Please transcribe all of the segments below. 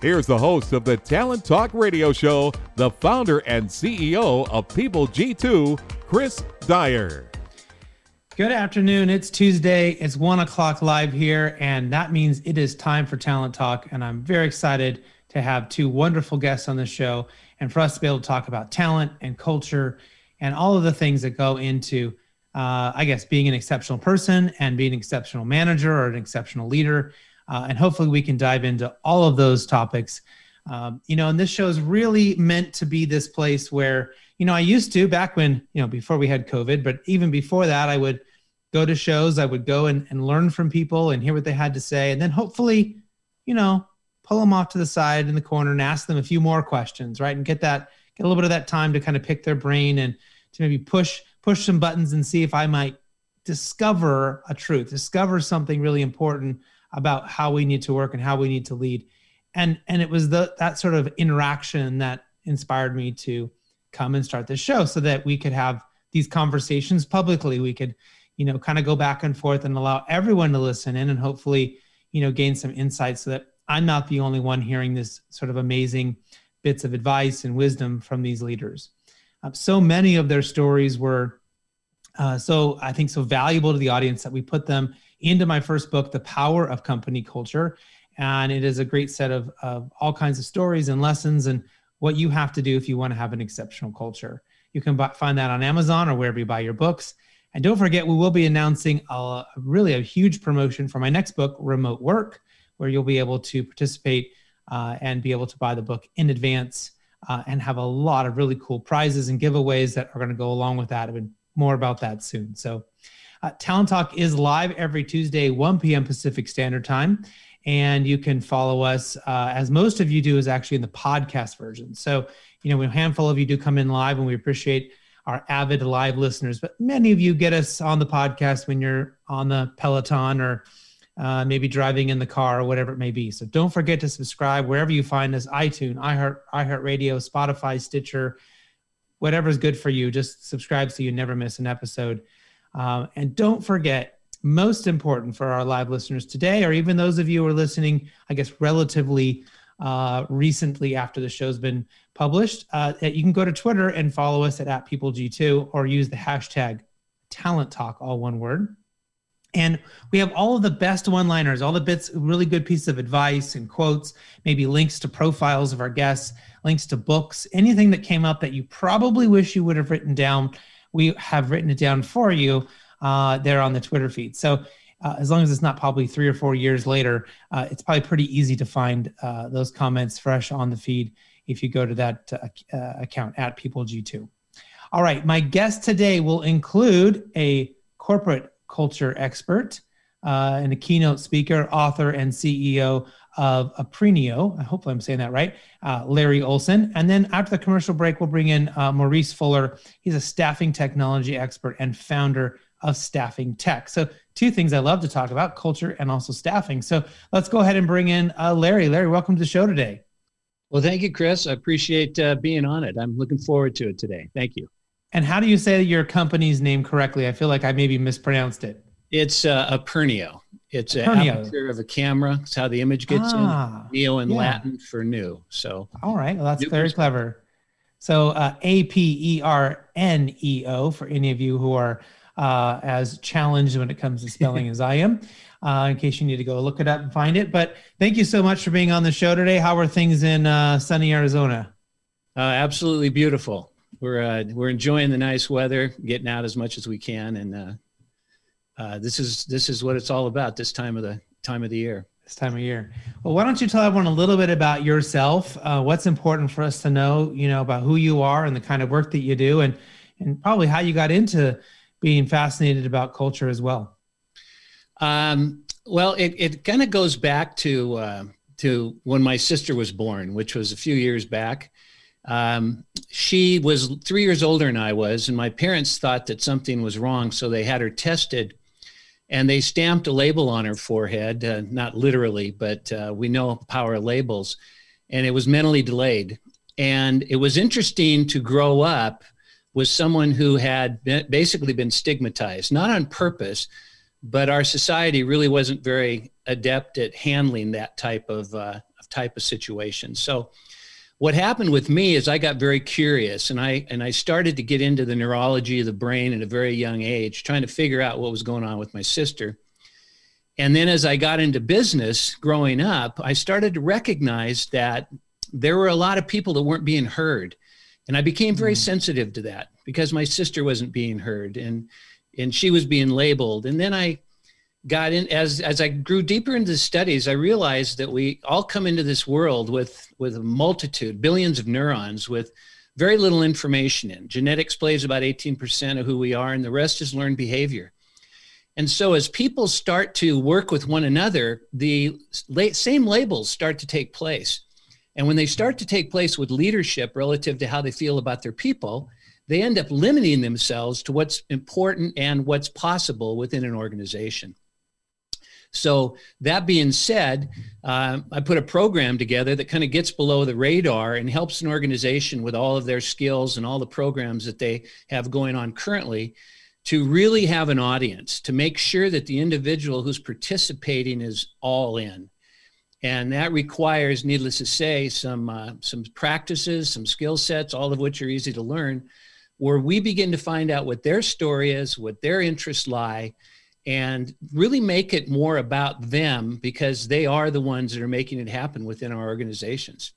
Here's the host of the Talent Talk Radio Show, the founder and CEO of People G2, Chris Dyer. Good afternoon. It's Tuesday. It's one o'clock live here, and that means it is time for Talent Talk. And I'm very excited to have two wonderful guests on the show and for us to be able to talk about talent and culture and all of the things that go into, uh, I guess, being an exceptional person and being an exceptional manager or an exceptional leader uh, and hopefully, we can dive into all of those topics. Um, you know, and this show is really meant to be this place where, you know, I used to back when, you know, before we had COVID, but even before that, I would go to shows, I would go and, and learn from people and hear what they had to say. And then hopefully, you know, pull them off to the side in the corner and ask them a few more questions, right? And get that, get a little bit of that time to kind of pick their brain and to maybe push, push some buttons and see if I might discover a truth, discover something really important about how we need to work and how we need to lead. And and it was the that sort of interaction that inspired me to come and start this show so that we could have these conversations publicly. We could you know kind of go back and forth and allow everyone to listen in and hopefully you know gain some insights so that i'm not the only one hearing this sort of amazing bits of advice and wisdom from these leaders. Um, so many of their stories were uh, so i think so valuable to the audience that we put them into my first book, The Power of Company Culture. And it is a great set of, of all kinds of stories and lessons and what you have to do if you want to have an exceptional culture. You can buy, find that on Amazon or wherever you buy your books. And don't forget, we will be announcing a, really a huge promotion for my next book, Remote Work, where you'll be able to participate uh, and be able to buy the book in advance uh, and have a lot of really cool prizes and giveaways that are going to go along with that. And more about that soon. So uh, Talent Talk is live every Tuesday, 1 p.m. Pacific Standard Time. And you can follow us, uh, as most of you do, is actually in the podcast version. So, you know, a handful of you do come in live, and we appreciate our avid live listeners. But many of you get us on the podcast when you're on the Peloton or uh, maybe driving in the car or whatever it may be. So don't forget to subscribe wherever you find us: iTunes, iHeart, iHeartRadio, Spotify, Stitcher, whatever is good for you. Just subscribe so you never miss an episode. Uh, and don't forget, most important for our live listeners today, or even those of you who are listening, I guess, relatively uh, recently after the show's been published, uh, you can go to Twitter and follow us at, at PeopleG2 or use the hashtag Talent Talk, all one word. And we have all of the best one liners, all the bits, really good pieces of advice and quotes, maybe links to profiles of our guests, links to books, anything that came up that you probably wish you would have written down we have written it down for you uh, there on the Twitter feed. So uh, as long as it's not probably three or four years later, uh, it's probably pretty easy to find uh, those comments fresh on the feed if you go to that uh, uh, account at People G2. All right, my guest today will include a corporate culture expert and a keynote speaker, author, and CEO of Apreneo. Hopefully, I'm saying that right. Uh, Larry Olsen. And then after the commercial break, we'll bring in uh, Maurice Fuller. He's a staffing technology expert and founder of StaffingTec. So, two things I love to talk about culture and also staffing. So, let's go ahead and bring in uh, Larry. Larry, welcome to the show today. Well, thank you, Chris. I appreciate uh, being on it. I'm looking forward to it today. Thank you. And how do you say your company's name correctly? I feel like I maybe mispronounced it. It's uh, pernio. It's an aperture of a camera. It's how the image gets ah, in. Neo in yeah. Latin for new. So all right, well that's very clever. So uh, A P E R N E O for any of you who are uh, as challenged when it comes to spelling as I am. Uh, in case you need to go look it up and find it. But thank you so much for being on the show today. How are things in uh, sunny Arizona? Uh, absolutely beautiful. we're uh, we're enjoying the nice weather, getting out as much as we can, and uh, this is this is what it's all about this time of the time of the year. This time of year. Well, why don't you tell everyone a little bit about yourself? Uh, what's important for us to know, you know, about who you are and the kind of work that you do, and and probably how you got into being fascinated about culture as well. Um, well, it it kind of goes back to uh, to when my sister was born, which was a few years back. Um, she was three years older than I was, and my parents thought that something was wrong, so they had her tested, and they stamped a label on her forehead, uh, not literally, but uh, we know power labels, and it was mentally delayed. And it was interesting to grow up with someone who had been, basically been stigmatized, not on purpose, but our society really wasn't very adept at handling that type of, uh, type of situation. So what happened with me is I got very curious and I and I started to get into the neurology of the brain at a very young age, trying to figure out what was going on with my sister. And then as I got into business growing up, I started to recognize that there were a lot of people that weren't being heard. And I became very mm. sensitive to that because my sister wasn't being heard and and she was being labeled. And then I got in as as I grew deeper into the studies, I realized that we all come into this world with with a multitude, billions of neurons with very little information in. Genetics plays about 18% of who we are, and the rest is learned behavior. And so, as people start to work with one another, the same labels start to take place. And when they start to take place with leadership relative to how they feel about their people, they end up limiting themselves to what's important and what's possible within an organization. So, that being said, uh, I put a program together that kind of gets below the radar and helps an organization with all of their skills and all the programs that they have going on currently to really have an audience, to make sure that the individual who's participating is all in. And that requires, needless to say, some, uh, some practices, some skill sets, all of which are easy to learn, where we begin to find out what their story is, what their interests lie, and really make it more about them because they are the ones that are making it happen within our organizations.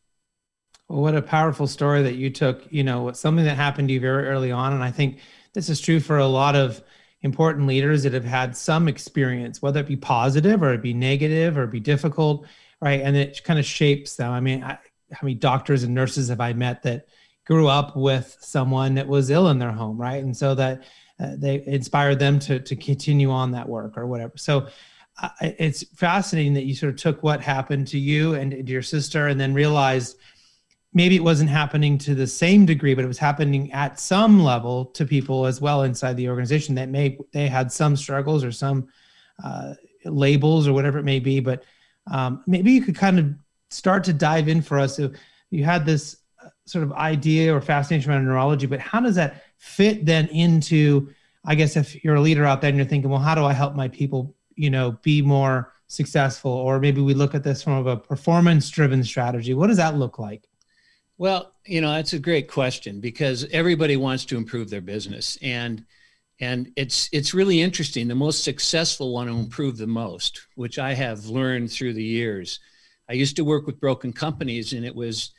Well, what a powerful story that you took, you know, something that happened to you very early on. And I think this is true for a lot of important leaders that have had some experience, whether it be positive or it be negative or it be difficult, right? And it kind of shapes them. I mean, I, how many doctors and nurses have I met that grew up with someone that was ill in their home, right? And so that uh, they inspired them to to continue on that work or whatever. So uh, it's fascinating that you sort of took what happened to you and to your sister, and then realized maybe it wasn't happening to the same degree, but it was happening at some level to people as well inside the organization that may they had some struggles or some uh, labels or whatever it may be. But um, maybe you could kind of start to dive in for us. So you had this uh, sort of idea or fascination around neurology, but how does that fit then into i guess if you're a leader out there and you're thinking well how do i help my people you know be more successful? Or maybe we look at this from a performance driven strategy. What does that look like? Well you know that's a great question because everybody wants to improve their business. And and it's it's really interesting. The most successful want to improve the most which i have learned through the years. I used to work with broken companies and it was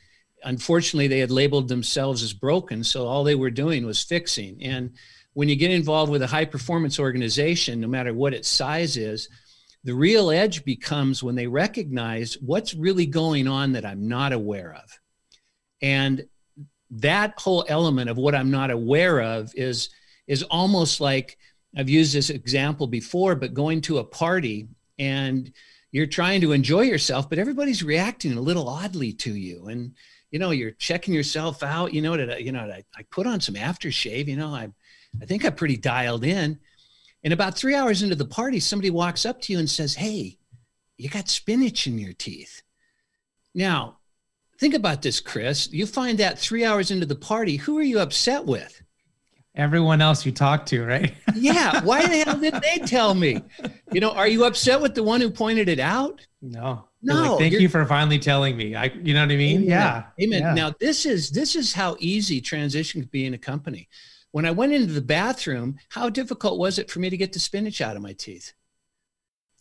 unfortunately they had labeled themselves as broken so all they were doing was fixing. And when you get involved with a high performance organization no matter what its size is the real edge becomes when they recognize what's really going on that i'm not aware of. And that whole element of what i'm not aware of is is almost like i've used this example before but going to a party and you're trying to enjoy yourself but everybody's reacting a little oddly to you. And you know, you're checking yourself out. You know, that you know, I, I put on some aftershave. You know, I, I think I'm pretty dialed in. And about three hours into the party, somebody walks up to you and says, "Hey, you got spinach in your teeth." Now, think about this, Chris. You find that three hours into the party, who are you upset with? Everyone else you talk to, right? yeah. Why the hell didn't they tell me? You know, are you upset with the one who pointed it out? No. No, like, thank you for finally telling me. I, you know what I mean? Amen. Yeah. Amen. Yeah. Now this is this is how easy transition could be in a company. When I went into the bathroom, how difficult was it for me to get the spinach out of my teeth?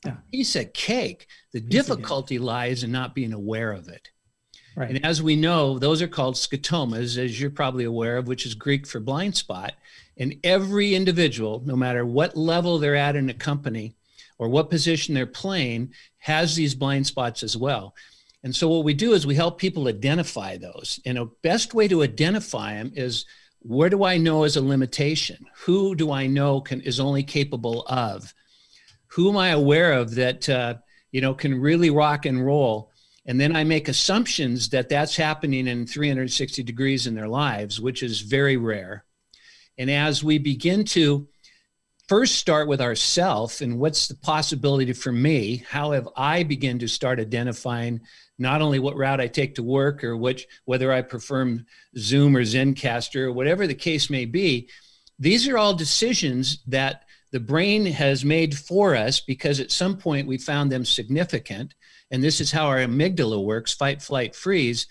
Yeah. He said cake. The difficulty lies in not being aware of it. Right. And as we know, those are called scotomas, as you're probably aware of, which is Greek for blind spot. And every individual, no matter what level they're at in a company or what position they're playing, has these blind spots as well. And so what we do is we help people identify those. And a best way to identify them is where do I know is a limitation? Who do I know can is only capable of? Who am I aware of that uh, you know can really rock and roll? And then I make assumptions that that's happening in 360 degrees in their lives, which is very rare. And as we begin to first start with ourself and what's the possibility for me, how have I begin to start identifying not only what route I take to work or which whether I prefer Zoom or Zencastr or whatever the case may be, these are all decisions that the brain has made for us because at some point we found them significant. And this is how our amygdala works fight, flight, freeze.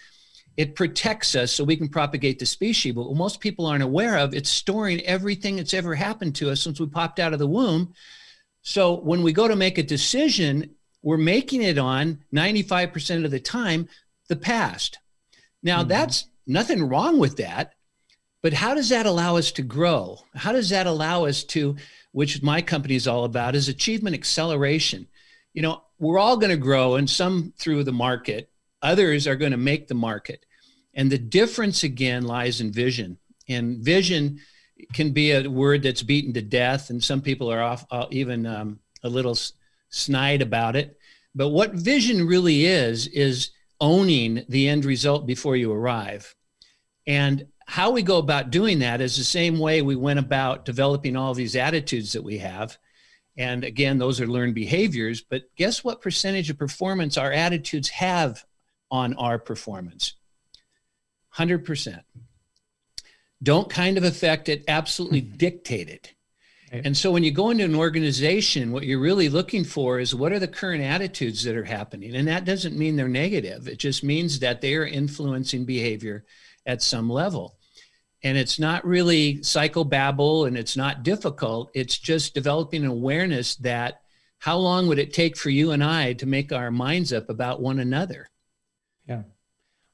It protects us so we can propagate the species. But what most people aren't aware of, it's storing everything that's ever happened to us since we popped out of the womb. So when we go to make a decision, we're making it on 95% of the time the past. Now, mm-hmm. that's nothing wrong with that. But how does that allow us to grow? How does that allow us to, which my company is all about, is achievement acceleration. You know, we're all going to grow, and some through the market, others are going to make the market. And the difference again lies in vision. And vision can be a word that's beaten to death, and some people are off, uh, even um, a little snide about it. But what vision really is, is owning the end result before you arrive. And how we go about doing that is the same way we went about developing all these attitudes that we have. And again, those are learned behaviors. But guess what percentage of performance our attitudes have on our performance? 100%. Don't kind of affect it, absolutely mm-hmm. dictate it. And so when you go into an organization, what you're really looking for is what are the current attitudes that are happening? And that doesn't mean they're negative. It just means that they are influencing behavior at some level. And it's not really psychobabble and it's not difficult. It's just developing an awareness that how long would it take for you and I to make our minds up about one another? Yeah.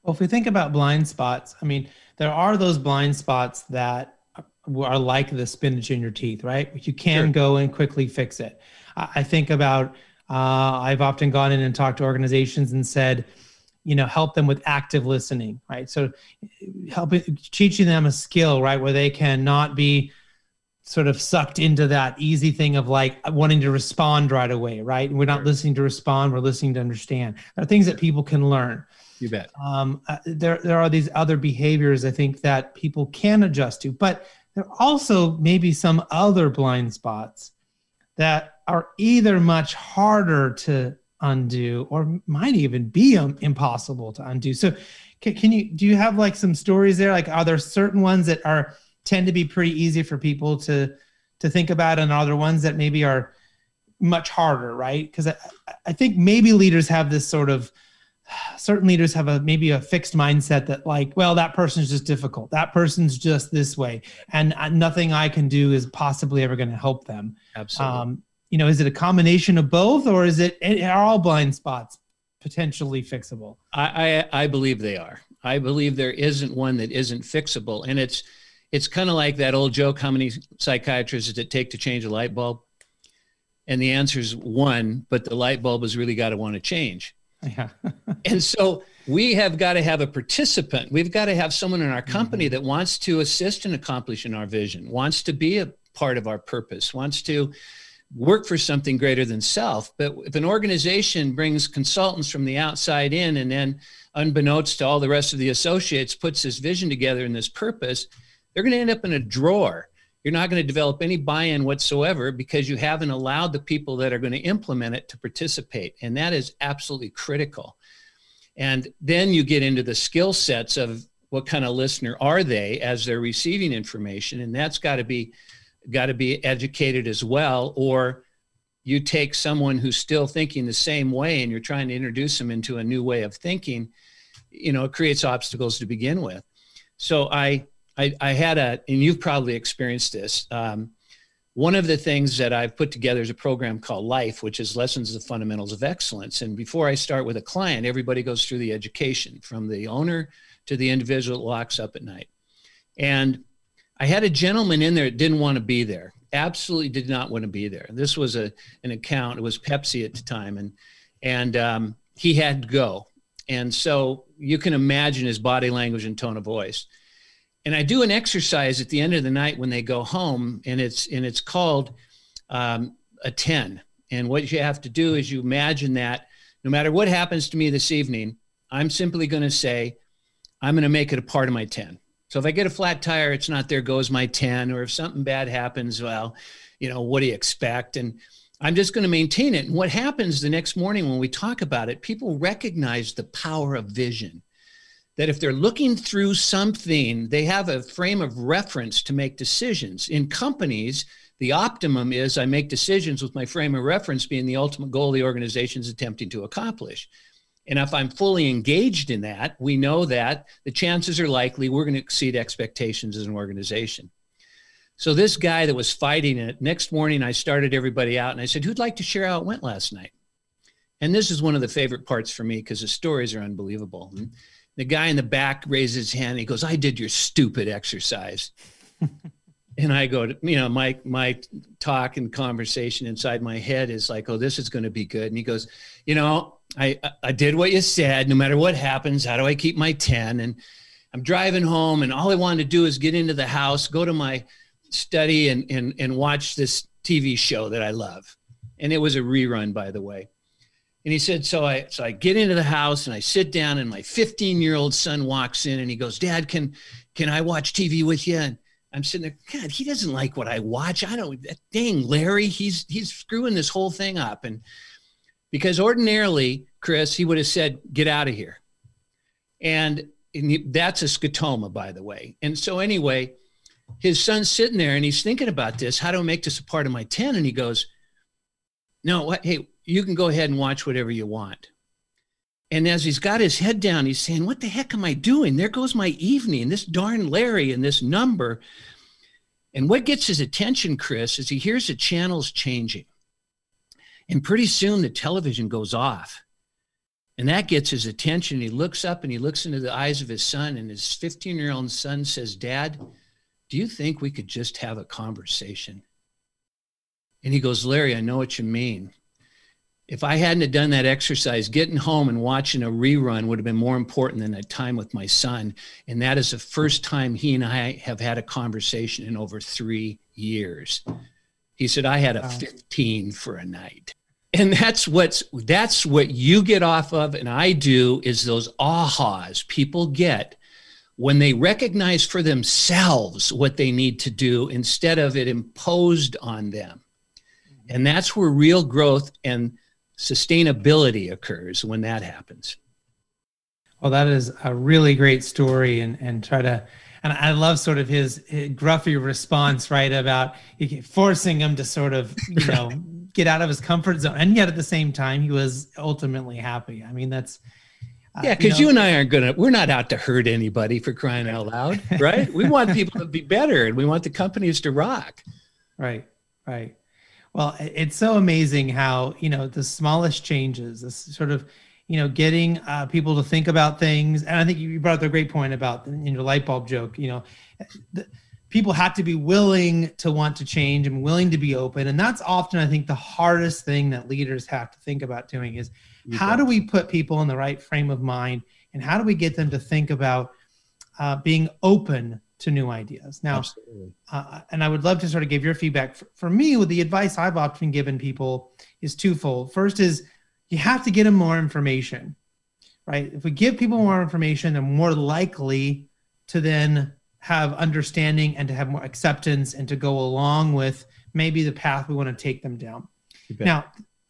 Well, if we think about blind spots, I mean, there are those blind spots that are like the spinach in your teeth, right? You can sure. go and quickly fix it. I think about, uh, I've often gone in and talked to organizations and said, you know, help them with active listening, right? So helping, teaching them a skill, right? Where they can not be sort of sucked into that easy thing of like wanting to respond right away, right? We're not sure. listening to respond, we're listening to understand. There are things that people can learn. You bet. Um, uh, there, there are these other behaviors I think that people can adjust to, but there are also maybe some other blind spots that are either much harder to undo or might even be um, impossible to undo. So can, can, you do you have like some stories there like are there certain ones that are tend to be pretty easy for people to to think about and are there ones that maybe are much harder, right? Because I, I think maybe leaders have this sort of certain leaders have a maybe a fixed mindset that like well that person's just difficult. That person's just this way. And uh, nothing i can do is possibly ever going to help them. Absolutely. Um, you know is it a combination of both or is it are all blind spots potentially fixable? I, I i believe they are. I believe there isn't one that isn't fixable. And it's it's kind of like that old joke how many psychiatrists does it take to change a light bulb? And the answer is one but the light bulb has really got to want to change yeah. and so we have got to have a participant. We've got to have someone in our company mm-hmm. that wants to assist and accomplish in accomplishing our vision, wants to be a part of our purpose, wants to work for something greater than self. But if an organization brings consultants from the outside in and then, unbeknownst to all the rest of the associates, puts this vision together and this purpose, they're going to end up in a drawer you're not going to develop any buy-in whatsoever because you haven't allowed the people that are going to implement it to participate and that is absolutely critical. And then you get into the skill sets of what kind of listener are they as they're receiving information and that's got to be got to be educated as well or you take someone who's still thinking the same way and you're trying to introduce them into a new way of thinking you know it creates obstacles to begin with. So i I, I had a, and you've probably experienced this. Um, one of the things that I've put together is a program called Life, which is Lessons of the Fundamentals of Excellence. And before I start with a client, everybody goes through the education from the owner to the individual that locks up at night. And I had a gentleman in there that didn't want to be there, absolutely did not want to be there. This was a, an account, it was Pepsi at the time, and, and um, he had to go. And so you can imagine his body language and tone of voice and I do an exercise at the end of the night when they go home, and it's and it's called um, a ten. And what you have to do is you imagine that no matter what happens to me this evening, I'm simply going to say, I'm going to make it a part of my ten. So if I get a flat tire, it's not there goes my ten. Or if something bad happens, well, you know what do you expect? And I'm just going to maintain it. And what happens the next morning when we talk about it, people recognize the power of vision that if they're looking through something, they have a frame of reference to make decisions. In companies, the optimum is I make decisions with my frame of reference being the ultimate goal the organization is attempting to accomplish. And if I'm fully engaged in that, we know that the chances are likely we're going to exceed expectations as an organization. So this guy that was fighting it, next morning I started everybody out and I said, Who'd like to share how it went last night? And this is one of the favorite parts for me because the stories are unbelievable. The guy in the back raises his hand. He goes, I did your stupid exercise. and I go, to, you know, my, my talk and conversation inside my head is like, oh, this is going to be good. And he goes, you know, I, I did what you said, no matter what happens, how do I keep my 10? And I'm driving home and all I wanted to do is get into the house, go to my study and, and, and watch this TV show that I love. And it was a rerun, by the way. And he said, so I so I get into the house and I sit down and my 15 year old son walks in and he goes, Dad, can can I watch TV with you? And I'm sitting there, God, he doesn't like what I watch. I don't dang Larry, he's he's screwing this whole thing up. And because ordinarily, Chris, he would have said, get out of here. And, and that's a scotoma, by the way. And so anyway, his son's sitting there and he's thinking about this. How do I make this a part of my 10? And he goes, No, what hey, you can go ahead and watch whatever you want. And as he's got his head down, he's saying, What the heck am I doing? There goes my evening, this darn Larry and this number. And what gets his attention, Chris, is he hears the channels changing. And pretty soon the television goes off. And that gets his attention. He looks up and he looks into the eyes of his son, and his 15 year old son says, Dad, do you think we could just have a conversation? And he goes, Larry, I know what you mean if I hadn't have done that exercise, getting home and watching a rerun would have been more important than that time with my son. And that is the first time he and I have had a conversation in over three years. He said, I had a 15 for a night. And that's what's that's what you get off of, and I do is those ahas people get when they recognize for themselves what they need to do instead of it imposed on them. And that's where real growth and sustainability occurs when that happens. Well, that is a really great story, and and try to, and I love sort of his, his gruffy response, right, about forcing him to sort of, you know, get out of his comfort zone, and yet at the same time, he was ultimately happy. I mean, that's. Uh, yeah, because you, know, you, and I aren't gonna. We're not out to hurt anybody for crying out loud, right? we want people to be better, and we want the companies to rock. Right, right. Well, it's so amazing how, you know, the smallest changes, this sort of, you know, getting uh, people to think about things. And I think you brought up a great point about in your light bulb joke, you know, the, people have to be willing to want to change and willing to be open. And that's often, I think, the hardest thing that leaders have to think about doing is how do we put people in the right frame of mind and how do we get them to think about uh, being open to new ideas. Now, uh, and I would love to sort of give your feedback. For, for me, with the advice I've often given people is twofold. First is you have to get them more information, right? If we give people more information, they're more likely to then have understanding and to have more acceptance and to go along with maybe the path we want to take them down. Now,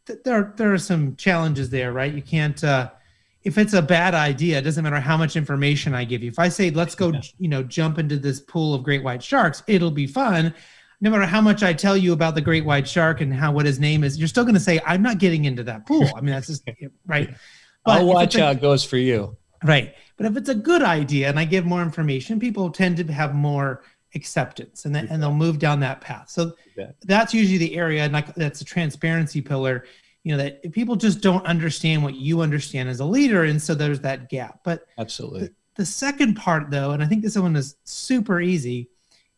th- there there are some challenges there, right? You can't. Uh, if it's a bad idea, it doesn't matter how much information I give you. If I say, let's go, yeah. you know, jump into this pool of great white sharks, it'll be fun. No matter how much I tell you about the great white shark and how what his name is, you're still going to say, I'm not getting into that pool. I mean, that's just right. But I'll watch how it goes for you. Right. But if it's a good idea and I give more information, people tend to have more acceptance and, then, and they'll move down that path. So that's usually the area and like that's a transparency pillar, you know, that people just don't understand what you understand as a leader. And so there's that gap. But absolutely. The, the second part though, and I think this one is super easy,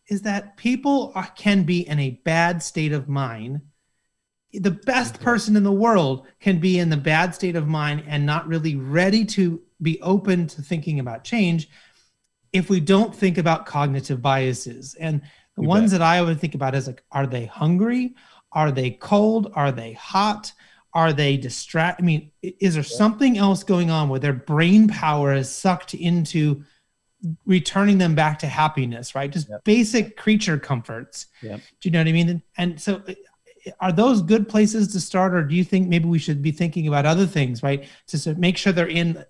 is that people are, can be in a bad state of mind. The best person in the world can be in the bad state of mind and not really ready to be open to thinking about change if we don't think about cognitive biases. And the you ones bet. that I would think about is like, are they hungry? Are they cold? Are they hot? Are they distract? I mean, is there something else going on where their brain power is sucked into returning them back to happiness, right? Just yep. basic creature comforts. Yep. Do you know what I mean? And so uh, are those good places to start or do you think maybe we should be thinking about other things, right? To make sure they're in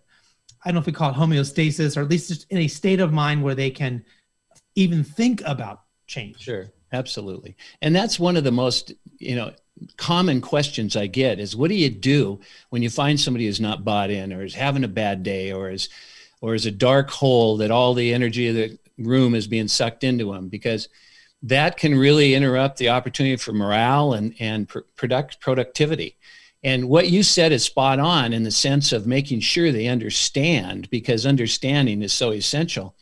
I don't know if we call it homeostasis or at least just in a state of mind where they can even think about change. Sure. Absolutely. And that's one of the most, you know, common questions I get is what do you do when you find somebody who's not bought in or is having a bad day or is or is a dark hole that all the energy of the room is being sucked into them? Because that can really interrupt the opportunity for morale and and product productivity. And what you said is spot on in the sense of making sure they understand because understanding is so essential.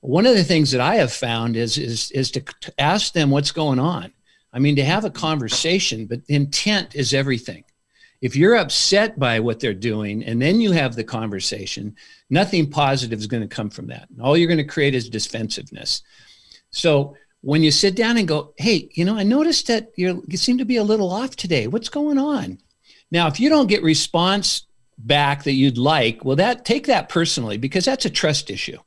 One of the things that i have found is is is to, to ask them what's going on i mean to have a conversation but intent is everything if you're upset by what they're doing and then you have the conversation, nothing positive is going to come from that. All you're going to create is defensiveness. So when you sit down and go, hey, you know, I noticed that you seem to be a little off today. What's going on? Now, if you don't get response back that you'd like, well, that take that personally because that's a trust issue.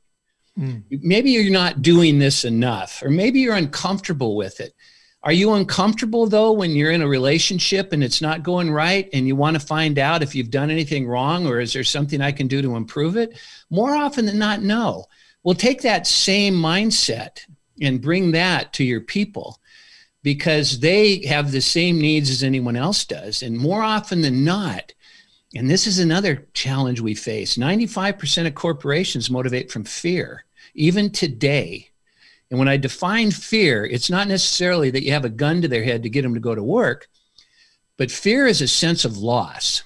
Mm. Maybe you're not doing this enough, or maybe you're uncomfortable with it. Are you uncomfortable though when you're in a relationship and it's not going right and you want to find out if you've done anything wrong or is there something I can do to improve it? More often than not, no. Well, take that same mindset and bring that to your people because they have the same needs as anyone else does. And more often than not, and this is another challenge we face 95% of corporations motivate from fear. Even today, and when I define fear, it's not necessarily that you have a gun to their head to get them to go to work, but fear is a sense of loss.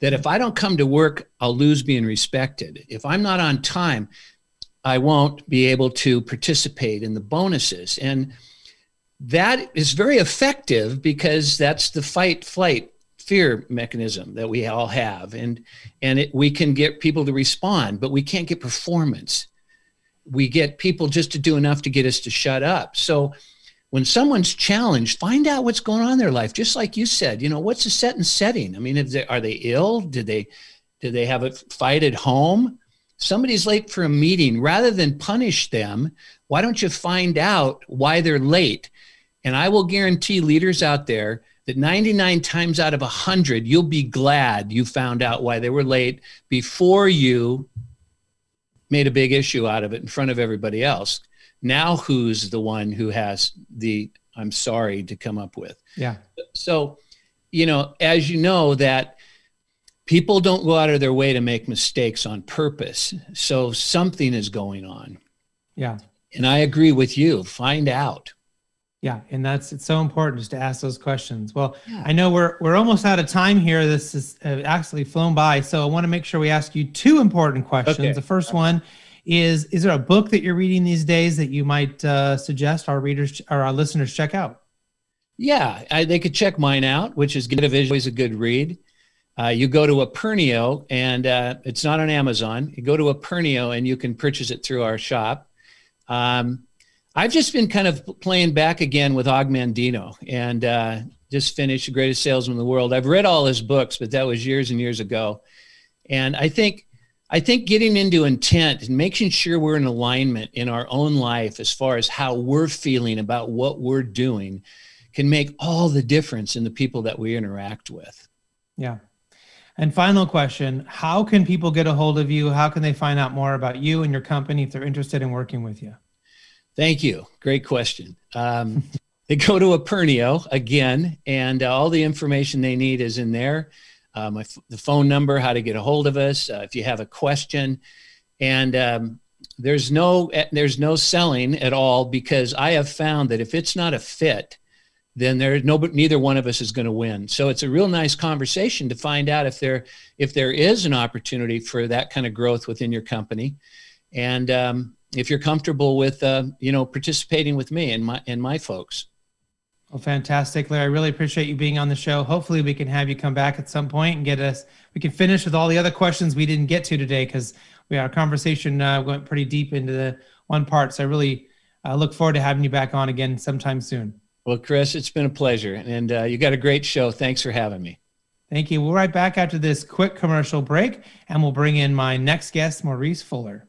That if I don't come to work, I'll lose being respected. If I'm not on time, I won't be able to participate in the bonuses. And that is very effective because that's the fight, flight, fear mechanism that we all have. And, and it, we can get people to respond, but we can't get performance we get people just to do enough to get us to shut up. So when someone's challenged, find out what's going on in their life. Just like you said, you know, what's the set and setting? I mean, they, are they ill? Did they did they have a fight at home? Somebody's late for a meeting. Rather than punish them, why don't you find out why they're late? And I will guarantee leaders out there that 99 times out of 100, you'll be glad you found out why they were late before you made a big issue out of it in front of everybody else. Now who's the one who has the I'm sorry to come up with? Yeah. So, you know, as you know that people don't go out of their way to make mistakes on purpose. So something is going on. Yeah. And I agree with you. Find out. Yeah, and that's it's so important just to ask those questions. Well, yeah. I know we're we're almost out of time here. This is uh, actually flown by, so I want to make sure we ask you two important questions. Okay. The first one is: Is there a book that you're reading these days that you might uh, suggest our readers or our listeners check out? Yeah, I, they could check mine out, which is Get a Vision, always a good read. Uh, you go to Aperneo, and uh, it's not on Amazon. You go to Aperneo, and you can purchase it through our shop. Um, I've just been kind of playing back again with Og Mandino and uh, just finished The Greatest Salesman in the World. I've read all his books, but that was years and years ago. And I think I think getting into intent and making sure we're in alignment in our own life as far as how we're feeling about what we're doing can make all the difference in the people that we interact with. Yeah. And final question How can people get a hold of you? How can they find out more about you and your company if they're interested in working with you? Thank you. Great question. Um, they go to Aperneo again, and uh, all the information they need is in there. Uh, my, the phone number, how to get a hold of us, uh, if you have a question. And um, there's no there's no selling at all because I have found that if it's not a fit, then there no neither one of us is going to win. So it's a real nice conversation to find out if there if there is an opportunity for that kind of growth within your company, and um, if you're comfortable with uh, you know participating with me and my and my folks. Well, fantastic, Larry. I really appreciate you being on the show. Hopefully, we can have you come back at some point and get us. We can finish with all the other questions we didn't get to today because we our conversation uh, went pretty deep into the one part. So I really uh, look forward to having you back on again sometime soon. Well, Chris, it's been a pleasure, and uh, you got a great show. Thanks for having me. Thank you. We'll right back after this quick commercial break, and we'll bring in my next guest, Maurice Fuller.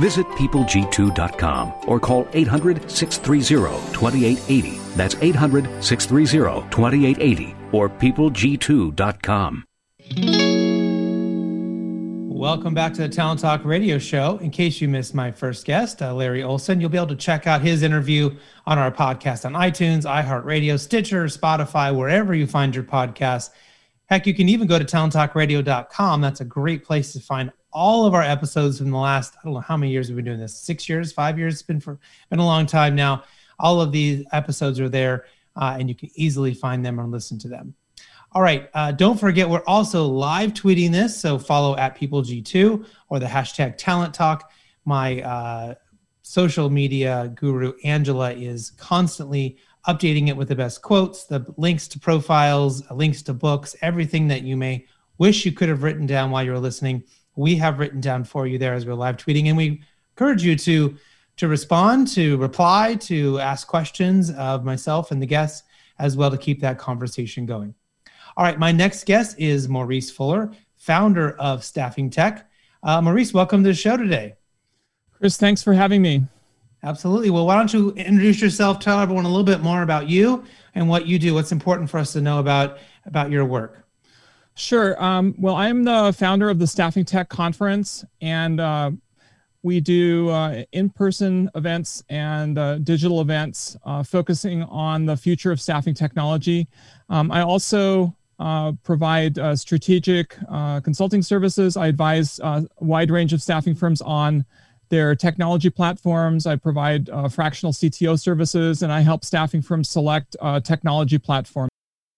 Visit peopleg2.com or call 800 630 2880. That's 800 630 2880 or peopleg2.com. Welcome back to the Talent Talk radio show. In case you missed my first guest, uh, Larry Olsen, you'll be able to check out his interview on our podcast on iTunes, iHeartRadio, Stitcher, Spotify, wherever you find your podcasts. Heck, you can even go to talenttalkradio.com. That's a great place to find all of our episodes from the last, I don't know how many years we've been doing this, six years, five years. It's been for been a long time now. All of these episodes are there, uh, and you can easily find them and listen to them. All right. Uh, don't forget, we're also live tweeting this. So follow at PeopleG2 or the hashtag Talent Talk. My uh, social media guru, Angela, is constantly updating it with the best quotes, the links to profiles, links to books, everything that you may wish you could have written down while you were listening. We have written down for you there as we're live tweeting. And we encourage you to to respond, to reply, to ask questions of myself and the guests as well to keep that conversation going. All right, my next guest is Maurice Fuller, founder of StaffingTec. Uh, Maurice, welcome to the show today. Chris, thanks for having me. Absolutely. Well, why don't you introduce yourself, tell everyone a little bit more about you and what you do, what's important for us to know about about your work. Sure. Um, well, I'm the founder of the StaffingTec Conference, and uh, we do uh, in-person events and uh, digital events uh, focusing on the future of staffing technology. Um, I also uh, provide uh, strategic consulting services. I advise a wide range of staffing firms on their technology platforms. I provide fractional CTO services, and I help staffing firms select technology platforms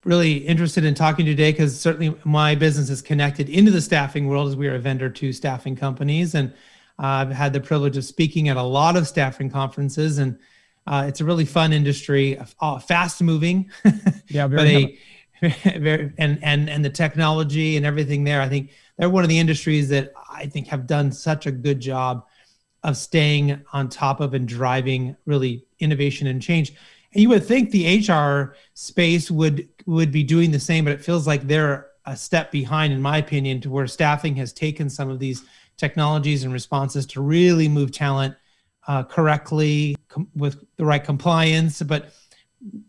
really interested in talking today because certainly my business is connected into the staffing world as we are a vendor to staffing companies and I've had the privilege of speaking at a lot of staffing conferences, and uh, it's a really fun industry, uh, fast moving. yeah, very, a, very and and and the technology and everything there. I think they're one of the industries that I think have done such a good job of staying on top of and driving really innovation and change. And you would think the HR space would would be doing the same, but it feels like they're a step behind, in my opinion, to where staffing has taken some of these technologies and responses to really move talent uh, correctly com- with the right compliance. But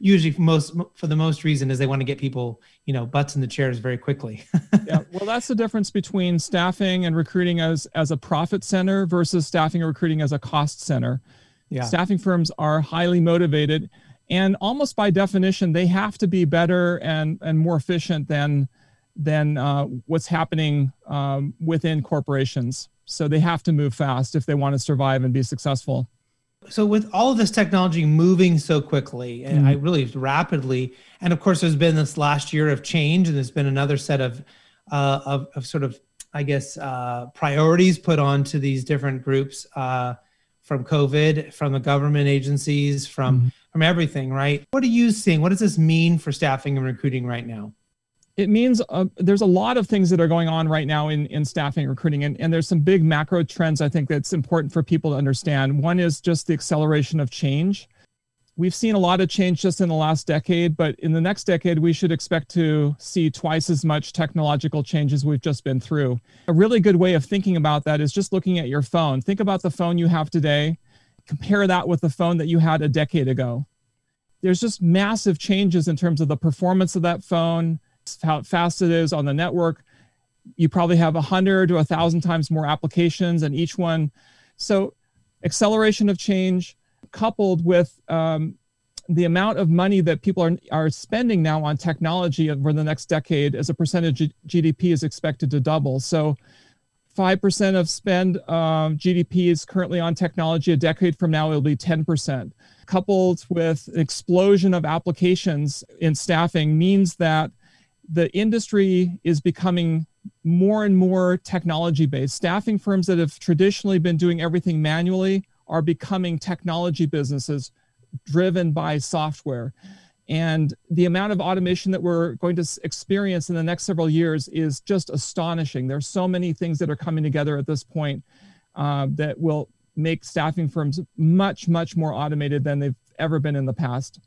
usually for most for the most reason is they want to get people you know butts in the chairs very quickly. Yeah well that's the difference between staffing and recruiting as as a profit center versus staffing and recruiting as a cost center. Yeah. Staffing firms are highly motivated and almost by definition they have to be better and and more efficient than than uh, what's happening um, within corporations. So they have to move fast if they want to survive and be successful. So with all of this technology moving so quickly and mm-hmm. I really rapidly, and of course there's been this last year of change, and there's been another set of uh, of, of sort of I guess uh, priorities put on to these different groups. Uh, from COVID, from the government agencies, from mm-hmm. from everything, right? What are you seeing? What does this mean for staffing and recruiting right now? It means uh, there's a lot of things that are going on right now in, in staffing and recruiting, and, and there's some big macro trends I think that's important for people to understand. One is just the acceleration of change we've seen a lot of change just in the last decade, but in the next decade, we should expect to see twice as much technological change as we've just been through. A really good way of thinking about that is just looking at your phone. Think about the phone you have today, compare that with the phone that you had a decade ago. There's just massive changes in terms of the performance of that phone, how fast it is on the network. You probably have 100 to 1,000 times more applications, and each one. So, acceleration of change coupled with um, the amount of money that people are, are spending now on technology over the next decade as a percentage of GDP is expected to double. So 5% of spend um, GDP is currently on technology. A decade from now, it'll be 10%. Coupled with explosion of applications in staffing means that the industry is becoming more and more technology based. Staffing firms that have traditionally been doing everything manually are becoming technology businesses driven by software. And the amount of automation that we're going to experience in the next several years is just astonishing. There's so many things that are coming together at this point uh, that will make staffing firms much, much more automated than they've ever been in the past.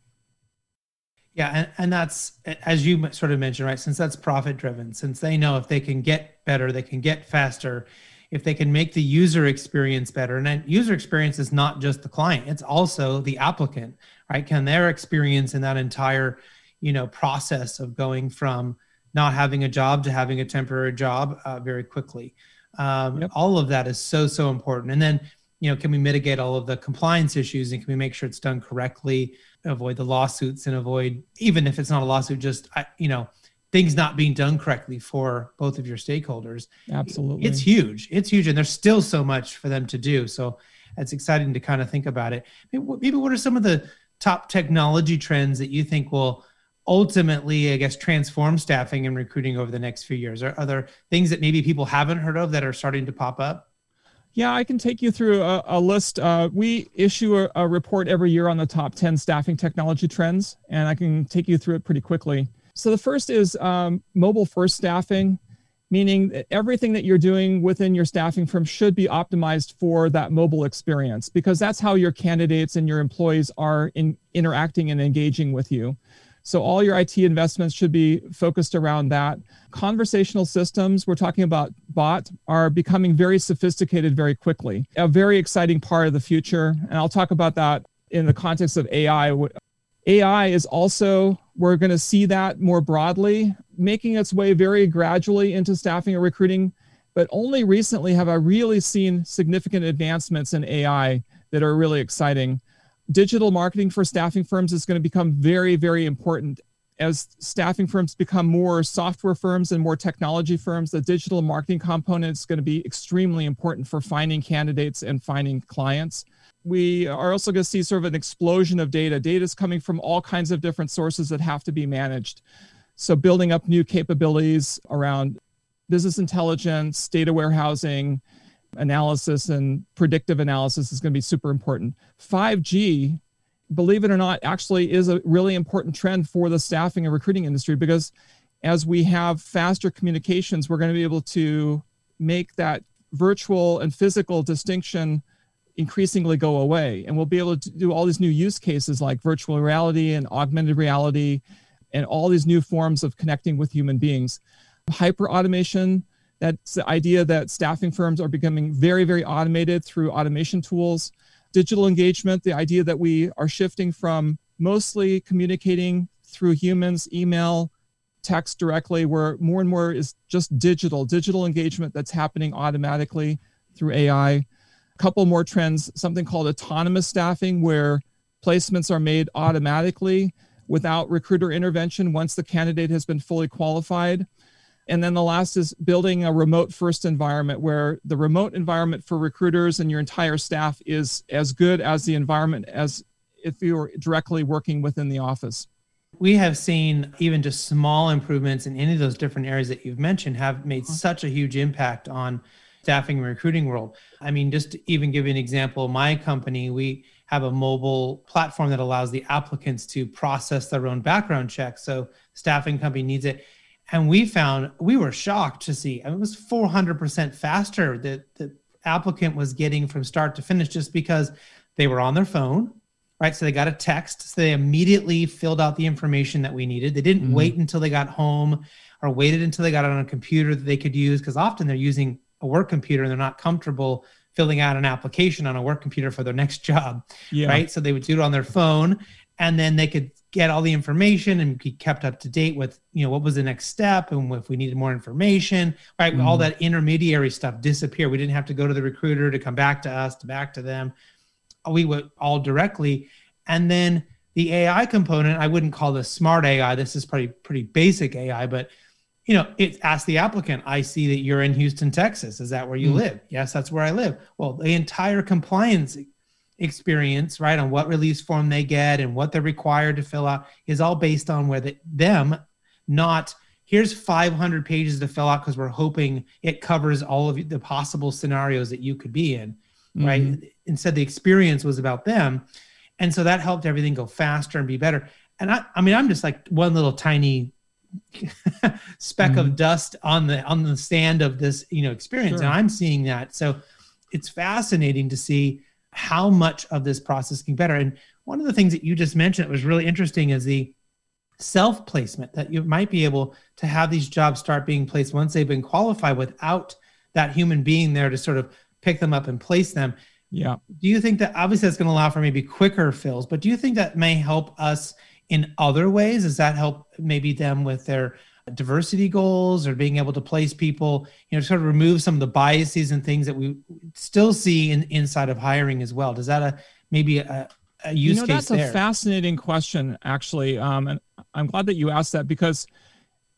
Yeah, and, and that's as you sort of mentioned, right? Since that's profit driven, since they know if they can get better, they can get faster, if they can make the user experience better. And then user experience is not just the client it's also the applicant right? Can their experience in that entire you know process of going from not having a job to having a temporary job uh, very quickly. Um, yep. all of that is so so important. And then you know can we mitigate all of the compliance issues and can we make sure it's done correctly avoid the lawsuits and avoid even if it's not a lawsuit just you know things not being done correctly for both of your stakeholders. Absolutely. It's huge. It's huge. And there's still so much for them to do. So it's exciting to kind of think about it. Maybe what are some of the top technology trends that you think will ultimately, I guess, transform staffing and recruiting over the next few years? Are, are there things that maybe people haven't heard of that are starting to pop up? Yeah, I can take you through a, a list. Uh, we issue a, a report every year on the top 10 staffing technology trends, and I can take you through it pretty quickly. So the first is um, mobile first staffing, meaning that everything that you're doing within your staffing firm should be optimized for that mobile experience because that's how your candidates and your employees are in, interacting and engaging with you. So all your IT investments should be focused around that. Conversational systems, we're talking about bot, are becoming very sophisticated very quickly. A very exciting part of the future. And I'll talk about that in the context of AI AI is also, we're going to see that more broadly, making its way very gradually into staffing and recruiting. But only recently have I really seen significant advancements in AI that are really exciting. Digital marketing for staffing firms is going to become very, very important. As staffing firms become more software firms and more technology firms, the digital marketing component is going to be extremely important for finding candidates and finding clients we are also going to see sort of an explosion of data. Data is coming from all kinds of different sources that have to be managed. So, building up new capabilities around business intelligence, data warehousing, analysis, and predictive analysis is going to be super important. 5G, believe it or not, actually is a really important trend for the staffing and recruiting industry because as we have faster communications, we're going to be able to make that virtual and physical distinction increasingly go away. And we'll be able to do all these new use cases like virtual reality and augmented reality and all these new forms of connecting with human beings. Hyper automation, that's the idea that staffing firms are becoming very, very automated through automation tools. Digital engagement, the idea that we are shifting from mostly communicating through humans, email, text directly, where more and more is just digital, digital engagement that's happening automatically through AI couple more trends something called autonomous staffing, where placements are made automatically without recruiter intervention once the candidate has been fully qualified. And then the last is building a remote first environment where the remote environment for recruiters and your entire staff is as good as the environment as if you were directly working within the office. We have seen even just small improvements in any of those different areas that you've mentioned have made uh-huh. such a huge impact on staffing and recruiting world. I mean, just to even give you an example, my company, we have a mobile platform that allows the applicants to process their own background check. So staffing company needs it. And we found we were shocked to see I mean, it was 400% faster that the applicant was getting from start to finish just because they were on their phone, right? So they got a text. So they immediately filled out the information that we needed. They didn't mm-hmm. wait until they got home or waited until they got on a computer that they could use because often they're using a work computer and they're not comfortable filling out an application on a work computer for their next job, yeah. right? So they would do it on their phone and then they could get all the information and be kept up to date with you know what was the next step and if we needed more information right mm. all that intermediary stuff disappear we didn't have to go to the recruiter to come back to us to back to them we would all directly and then the ai component i wouldn't call this smart ai this is pretty pretty basic ai but you know it asks the applicant i see that you're in houston texas is that where you mm. live yes that's where i live well the entire compliance experience, right, on what release form they get and what they're required to fill out is all based on where the, them, not here's 500 pages to fill out because we're hoping it covers all of the possible scenarios that you could be in, mm-hmm. right? Instead, the experience was about them. And so that helped everything go faster and be better. And I, I mean, I'm just like one little tiny speck mm-hmm. of dust on the on the sand of this, you know, experience. Sure. And I'm seeing that. So it's fascinating to see how much of this process can better. And one of the things that you just mentioned that was really interesting is the self placement that you might be able to have these jobs start being placed once they've been qualified without that human being there to sort of pick them up and place them. Yeah. Do you think that obviously that's going to allow for maybe quicker fills, but do you think that may help us in other ways? Does that help maybe them with their diversity goals or being able to place people, you know, sort of remove some of the biases and things that we still see in inside of hiring as well. Does that a maybe a, a use you know, case that's there? a fascinating question, actually. Um, and I'm glad that you asked that because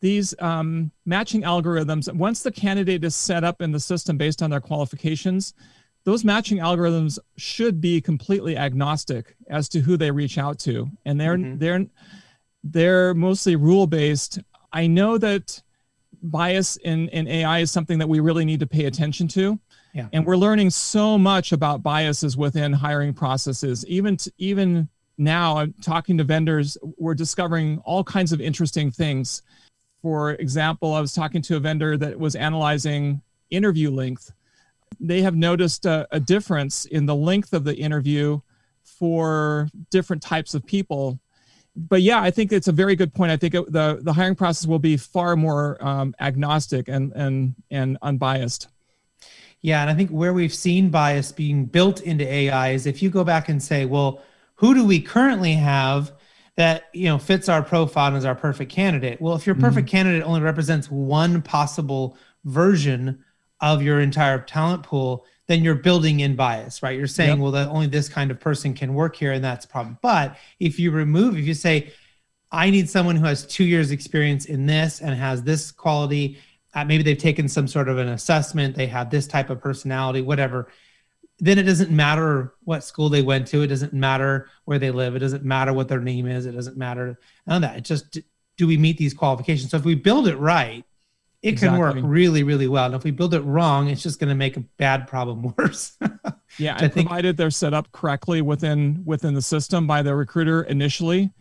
these um, matching algorithms, once the candidate is set up in the system based on their qualifications, those matching algorithms should be completely agnostic as to who they reach out to, and they're mm-hmm. they're they're mostly rule based I know that bias in, in AI is something that we really need to pay attention to. Yeah. And we're learning so much about biases within hiring processes. Even to, even now, I'm talking to vendors, we're discovering all kinds of interesting things. For example, I was talking to a vendor that was analyzing interview length. They have noticed a, a difference in the length of the interview for different types of people but yeah, I think it's a very good point. I think it, the the hiring process will be far more um, agnostic and and and unbiased. Yeah, and I think where we've seen bias being built into AI is if you go back and say, well, who do we currently have that you know fits our profile and is our perfect candidate? Well, if your perfect mm-hmm. candidate only represents one possible version of your entire talent pool, then you're building in bias, right? You're saying, yep. well, that only this kind of person can work here, and that's a problem. But if you remove, if you say, I need someone who has two years experience in this and has this quality, uh, maybe they've taken some sort of an assessment, they have this type of personality, whatever. Then it doesn't matter what school they went to. It doesn't matter where they live. It doesn't matter what their name is. It doesn't matter none of that. It just do we meet these qualifications? So if we build it right, it exactly. can work really, really well. And if we build it wrong, it's just going to make a bad problem worse. yeah, and think, provided they're set up correctly within within the system by the recruiter initially,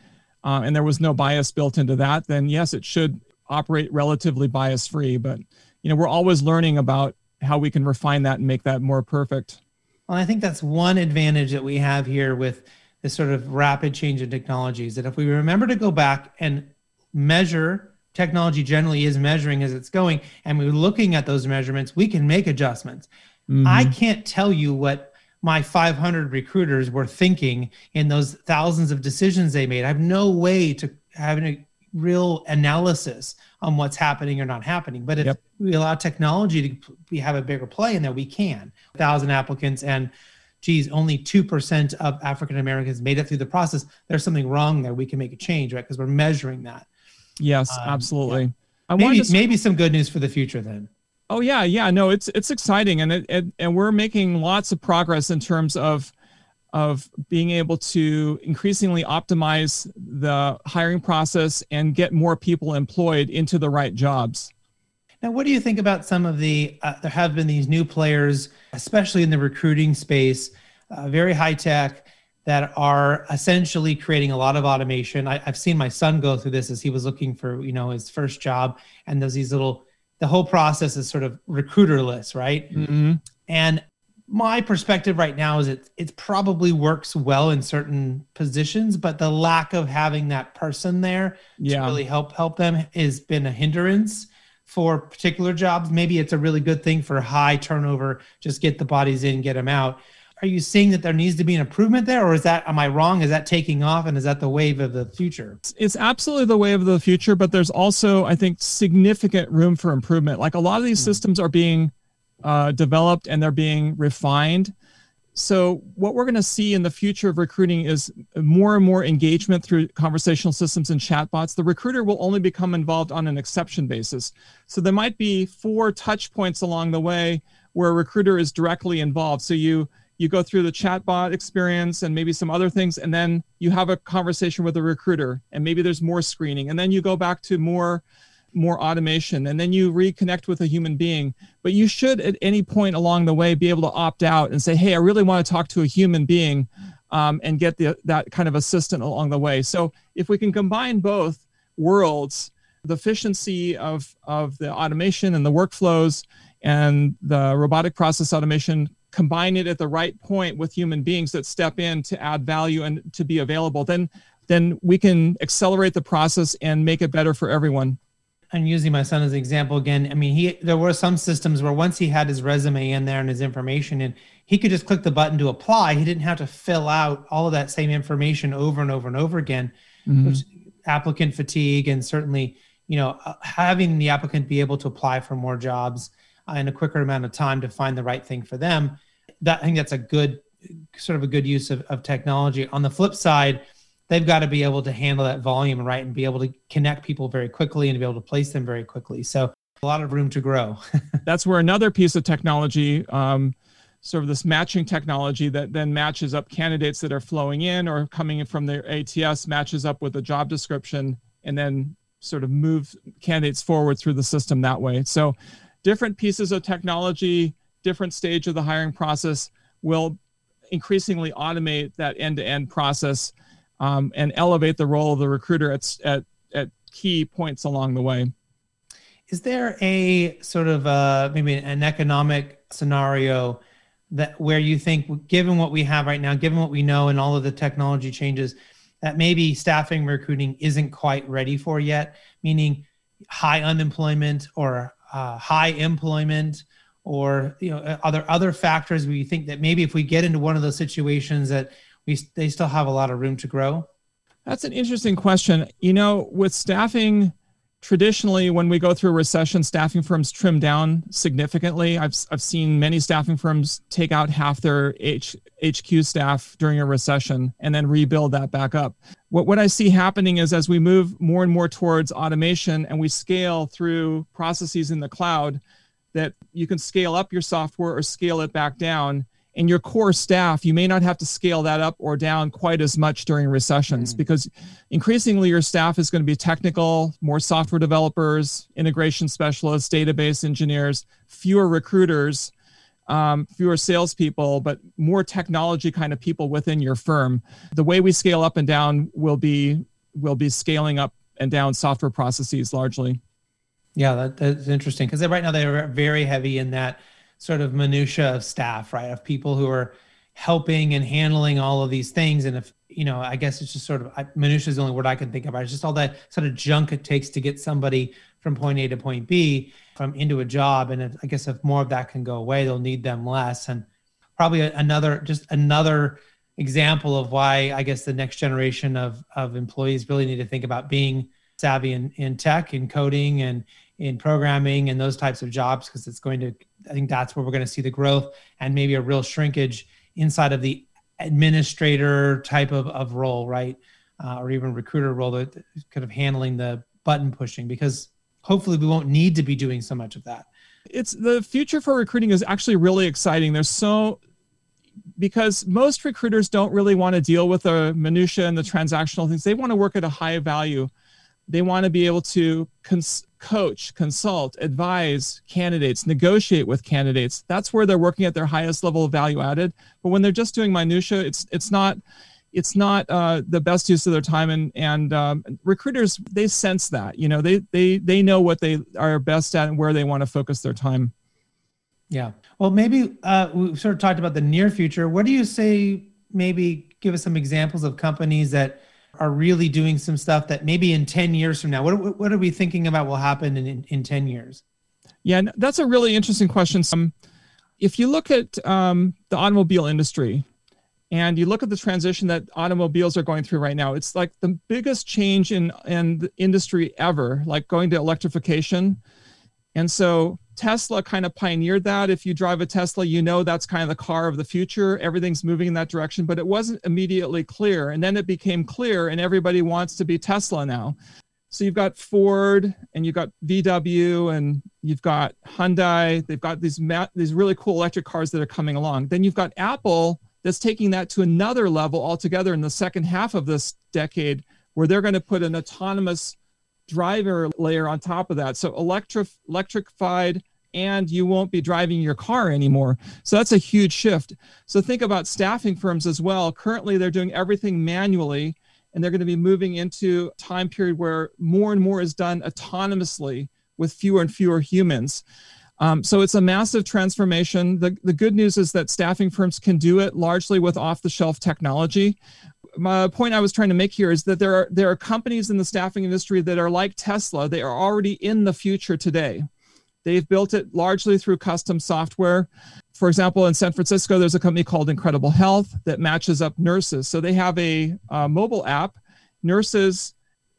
uh, and there was no bias built into that, then yes, it should operate relatively bias free. But you know, we're always learning about how we can refine that and make that more perfect. Well, I think that's one advantage that we have here with this sort of rapid change in technologies. That if we remember to go back and measure technology generally is measuring as it's going and we're looking at those measurements we can make adjustments mm-hmm. i can't tell you what my 500 recruiters were thinking in those thousands of decisions they made i have no way to have a real analysis on what's happening or not happening but if yep. we allow technology to we have a bigger play in there we can 1000 applicants and geez, only 2% of African Americans made it through the process. There's something wrong there. We can make a change, right? Because we're measuring that. Yes, um, absolutely. Yeah. I maybe to... maybe some good news for the future then. Oh yeah, yeah. No, it's it's exciting, and it, it and we're making lots of progress in terms of of being able to increasingly optimize the hiring process and get more people employed into the right jobs. Now, what do you think about some of the? Uh, there have been these new players, especially in the recruiting space, uh, very high tech, that are essentially creating a lot of automation. I, have seen my son go through this as he was looking for, you know, his first job, and there's these little. The whole process is sort of recruiterless, right? Mm-hmm. And my perspective right now is it it probably works well in certain positions, but the lack of having that person there yeah. to really help help them has been a hindrance for particular jobs. Maybe it's a really good thing for high turnover, just get the bodies in, get them out. Are you seeing that there needs to be an improvement there, or is that am I wrong? Is that taking off, and is that the wave of the future? It's absolutely the wave of the future, but there's also, I think, significant room for improvement. Like a lot of these mm-hmm. systems are being uh, developed and they're being refined. So, what we're going to see in the future of recruiting is more and more engagement through conversational systems and chatbots. The recruiter will only become involved on an exception basis. So, there might be four touch points along the way where a recruiter is directly involved. So, you you go through the chatbot experience and maybe some other things, and then you have a conversation with a recruiter, and maybe there's more screening, and then you go back to more more automation and then you reconnect with a human being. But you should at any point along the way be able to opt out and say hey i really want to talk to a human being um, and get the, that kind of assistant along the way. So if we can combine both worlds the efficiency of, of the automation and the workflows and the robotic process automation combine it at the right point with human beings that step in to add value and to be available then then we can accelerate the process and make it better for everyone and using my son as an example again, I mean, he there were some systems where once he had his resume in there and his information and he could just click the button to apply. He didn't have to fill out all of that same information over and over and over again, mm-hmm. which applicant fatigue and certainly, you know, uh, having the applicant be able to apply for more jobs in a quicker amount of time to find the right thing for them. That I think that's a good sort of a good use of, of technology. On the flip side, they've got to be able to handle that volume right and be able to connect people very quickly and be able to place them very quickly. So a lot of room to grow. That's where another piece of technology, um, sort of this matching technology that then matches up candidates that are flowing in or coming in from their ATS, matches up with a job description, and then sort of move candidates forward through the system that way. So different pieces of technology, different stage of the hiring process will increasingly automate that end-to-end process um, and elevate the role of the recruiter at, at, at key points along the way. Is there a sort of uh, maybe an economic scenario that where you think, given what we have right now, given what we know and all of the technology changes, that maybe staffing recruiting isn't quite ready for yet, meaning high unemployment or uh, high employment or you know uh, other other factors you think that maybe if we get into one of those situations that we they still have a lot of room to grow? That's an interesting question. You know, with staffing, traditionally when we go through a recession, staffing firms trim down significantly. I've I've seen many staffing firms take out half their H, HQ staff during a recession and then rebuild that back up. What what I see happening is as we move more and more towards automation and we scale through processes in the cloud, that you can scale up your software or scale it back down and your core staff, you may not have to scale that up or down quite as much during recessions mm. because increasingly your staff is going to be technical, more software developers, integration specialists, database engineers, fewer recruiters, um, fewer salespeople, but more technology kind of people within your firm. The way we scale up and down will be will be scaling up and down software processes largely. Yeah, that, that's interesting because right now they're very heavy in that sort of minutia of staff, right? Of people who are helping and handling all of these things. And if, you know, I guess it's just sort of minutia is the only word I can think about. It's just all that sort of junk it takes to get somebody from point A to point B from into a job. And if, I guess if more of that can go away, they'll need them less. And probably another, just another example of why I guess the next generation of, of employees really need to think about being savvy in, in tech and coding and in programming and those types of jobs because it's going to i think that's where we're going to see the growth and maybe a real shrinkage inside of the administrator type of, of role right? Uh, or even recruiter role that kind of handling the button pushing because hopefully we won't need to be doing so much of that. It's the future for recruiting is actually really exciting. There's so because most recruiters don't really want to deal with the minutia and the transactional things they want to work at a high value they want to be able to cons- coach, consult, advise candidates, negotiate with candidates. That's where they're working at their highest level of value added. But when they're just doing minutia, it's it's not it's not uh, the best use of their time and and um, recruiters they sense that you know they they they know what they are best at and where they want to focus their time yeah well maybe uh, we sort of talked about the near future what do you say maybe give us some examples of companies that are really doing some stuff that maybe in 10 years from now what, what are we thinking about will happen in, in, in 10 years? Yeah that's a really interesting question. Um, if you look at um, the automobile industry and you look at the transition that automobiles are going through right now it's like the biggest change in in the industry ever like going to electrification. And so tesla kind of pioneered that. If you drive a tesla you know that's kind of the car of the future. Everything's moving in that direction but it wasn't immediately clear. And then it became clear and everybody wants to be tesla now. So you've got ford and you've got vw and you've got hyundai. They've got these ma- these really cool electric cars that are coming along. Then you've got apple that's taking that to another level altogether in the second half of this decade, where they're going to put an autonomous driver layer on top of that. So electric, electrified, and you won't be driving your car anymore. So that's a huge shift. So think about staffing firms as well. Currently, they're doing everything manually, and they're going to be moving into a time period where more and more is done autonomously with fewer and fewer humans. Um, so it's a massive transformation. The, the good news is that staffing firms can do it largely with off the shelf technology. My point I was trying to make here is that there are there are companies in the staffing industry that are like Tesla. They are already in the future today. They've built it largely through custom software. For example, in San Francisco, there's a company called Incredible Health that matches up nurses. So they have a, a mobile app. Nurses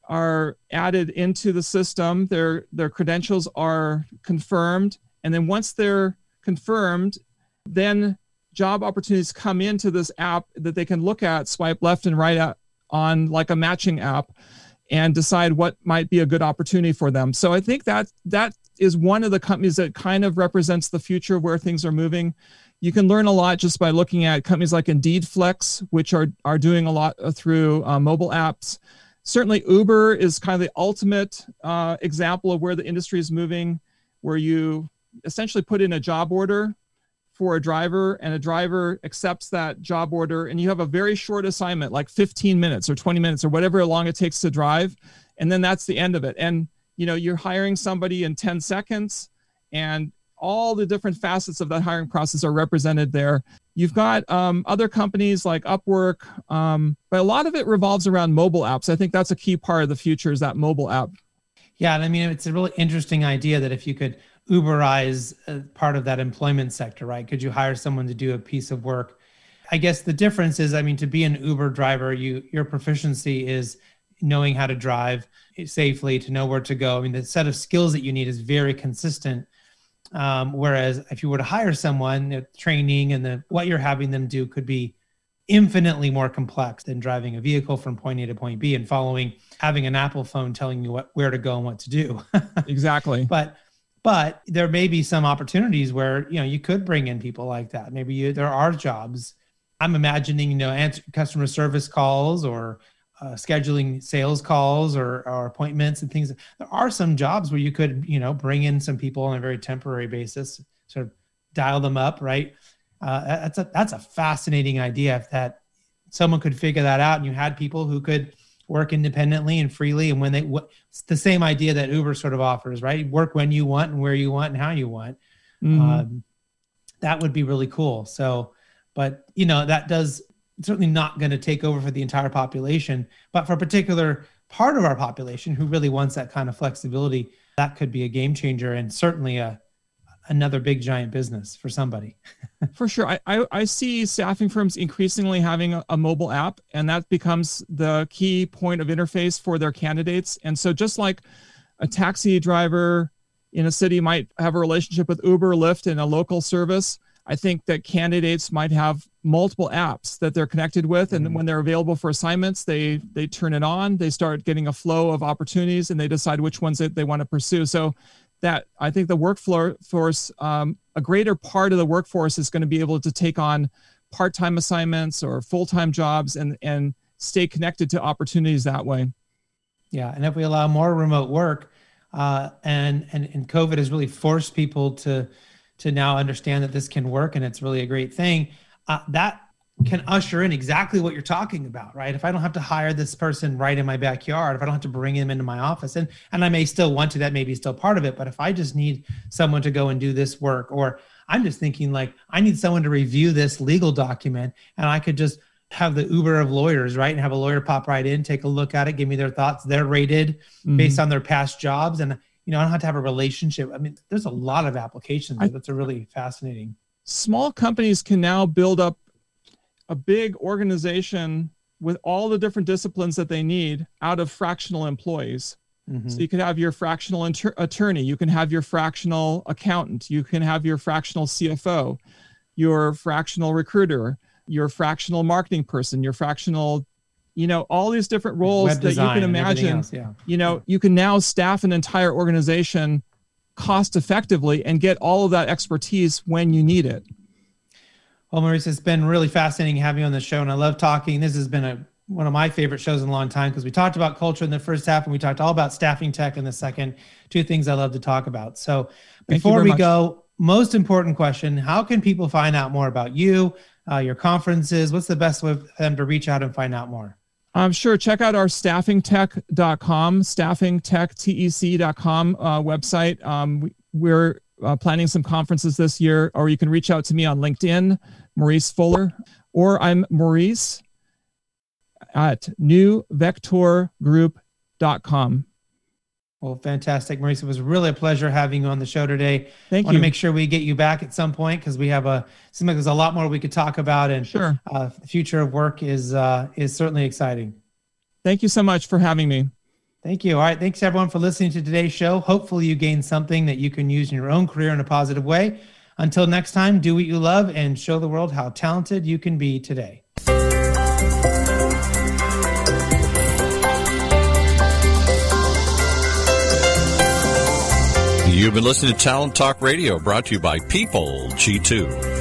are added into the system. Their their credentials are confirmed and then once they're confirmed, then job opportunities come into this app that they can look at, swipe left and right at, on like a matching app and decide what might be a good opportunity for them. So I think that that is one of the companies that kind of represents the future of where things are moving. You can learn a lot just by looking at companies like Indeed Flex, which are are doing a lot through uh, mobile apps. Certainly, Uber is kind of the ultimate uh, example of where the industry is moving, where you essentially put in a job order for a driver and a driver accepts that job order and you have a very short assignment like 15 minutes or 20 minutes or whatever long it takes to drive and then that's the end of it. And you know you're hiring somebody in 10 seconds and all the different facets of that hiring process are represented there. You've got um, other companies like upwork um, but a lot of it revolves around mobile apps. I think that's a key part of the future is that mobile app. Yeah and i mean it's a really interesting idea that if you could Uberize part of that employment sector, right? Could you hire someone to do a piece of work? I guess the difference is, I mean, to be an Uber driver, you your proficiency is knowing how to drive safely, to know where to go. I mean, the set of skills that you need is very consistent. Um, whereas if you were to hire someone, the training and the what you're having them do could be infinitely more complex than driving a vehicle from point A to point B and following having an Apple phone telling you what where to go and what to do. exactly. But but there may be some opportunities where you know you could bring in people like that. Maybe you, there are jobs. I'm imagining you know answer customer service calls or uh, scheduling sales calls or, or appointments and things. There are some jobs where you could you know bring in some people on a very temporary basis sort of dial them up right? Uh, that's a that's a fascinating idea if that someone could figure that out and you had people who could work independently and freely and when they it's the same idea that uber sort of offers right? Work when you want and where you want and how you want. Mm-hmm. um, that would be really cool. So but you know that does certainly not going to take over for the entire population but for a particular part of our population who really wants that kind of flexibility that could be a game changer and certainly a another big giant business for somebody. for sure. I, I, I, see staffing firms increasingly having a, a, mobile app, and that becomes the key point of interface for their candidates. And so, just like a taxi driver in a city might have a relationship with Uber, Lyft, and a local service, I think that candidates might have multiple apps that they're connected with, and mm-hmm. when they're available for assignments, they they turn it on. They start getting a flow of opportunities, and they decide which ones that they want to pursue. So that I think the workforce, um, a greater part of the workforce is going to be able to take on part-time assignments or full-time jobs and and stay connected to opportunities that way. Yeah, and if we allow more remote work, uh, and and and COVID has really forced people to to now understand that this can work and it's really a great thing. Uh, that can usher in exactly what you're talking about, right? If I don't have to hire this person right in my backyard, if I don't have to bring him into my office, and and I may still want to, that may be still part of it. But if I just need someone to go and do this work, or I'm just thinking like I need someone to review this legal document, and I could just have the Uber of lawyers, right? And have a lawyer pop right in, take a look at it, give me their thoughts. They're rated mm-hmm. based on their past jobs, and you know I don't have to have a relationship. I mean, there's a lot of applications I, that's are really fascinating. Small companies can now build up a big organization with all the different disciplines that they need out of fractional employees. Mm-hmm. So you could have your fractional inter- attorney, you can have your fractional accountant, you can have your fractional CFO, your fractional recruiter, your fractional marketing person, your fractional, you know, all these different roles that you can imagine. Else, yeah. You know, you can now staff an entire organization cost effectively and get all of that expertise when you need it. Well, Maurice, it's been really fascinating having you on the show, and I love talking. This has been a one of my favorite shows in a long time because we talked about culture in the first half and we talked all about staffing tech in the second. Two things I love to talk about. So before we much. go, most important question: How can people find out more about you, uh, your conferences? What's the best way for them to reach out and find out more? I'm um, sure. Check out our staffingtec.com, staffingtechtec.com uh, website. Um, we, we're uh, planning some conferences this year, or you can reach out to me on LinkedIn, Maurice Fuller, or I'm Maurice at newvectorgroup.com. Well, fantastic, Maurice. It was really a pleasure having you on the show today. Thank I want you. to make sure we get you back at some point because we have a seems like there's a lot more we could talk about, and sure, uh, the future of work is uh, is certainly exciting. Thank you so much for having me. Thank you. All right. Thanks everyone for listening to today's show. Hopefully, you gained something that you can use in your own career in a positive way. Until next time, do what you love and show the world how talented you can be today. You've been listening to Talent Talk Radio, brought to you by PeopleG2.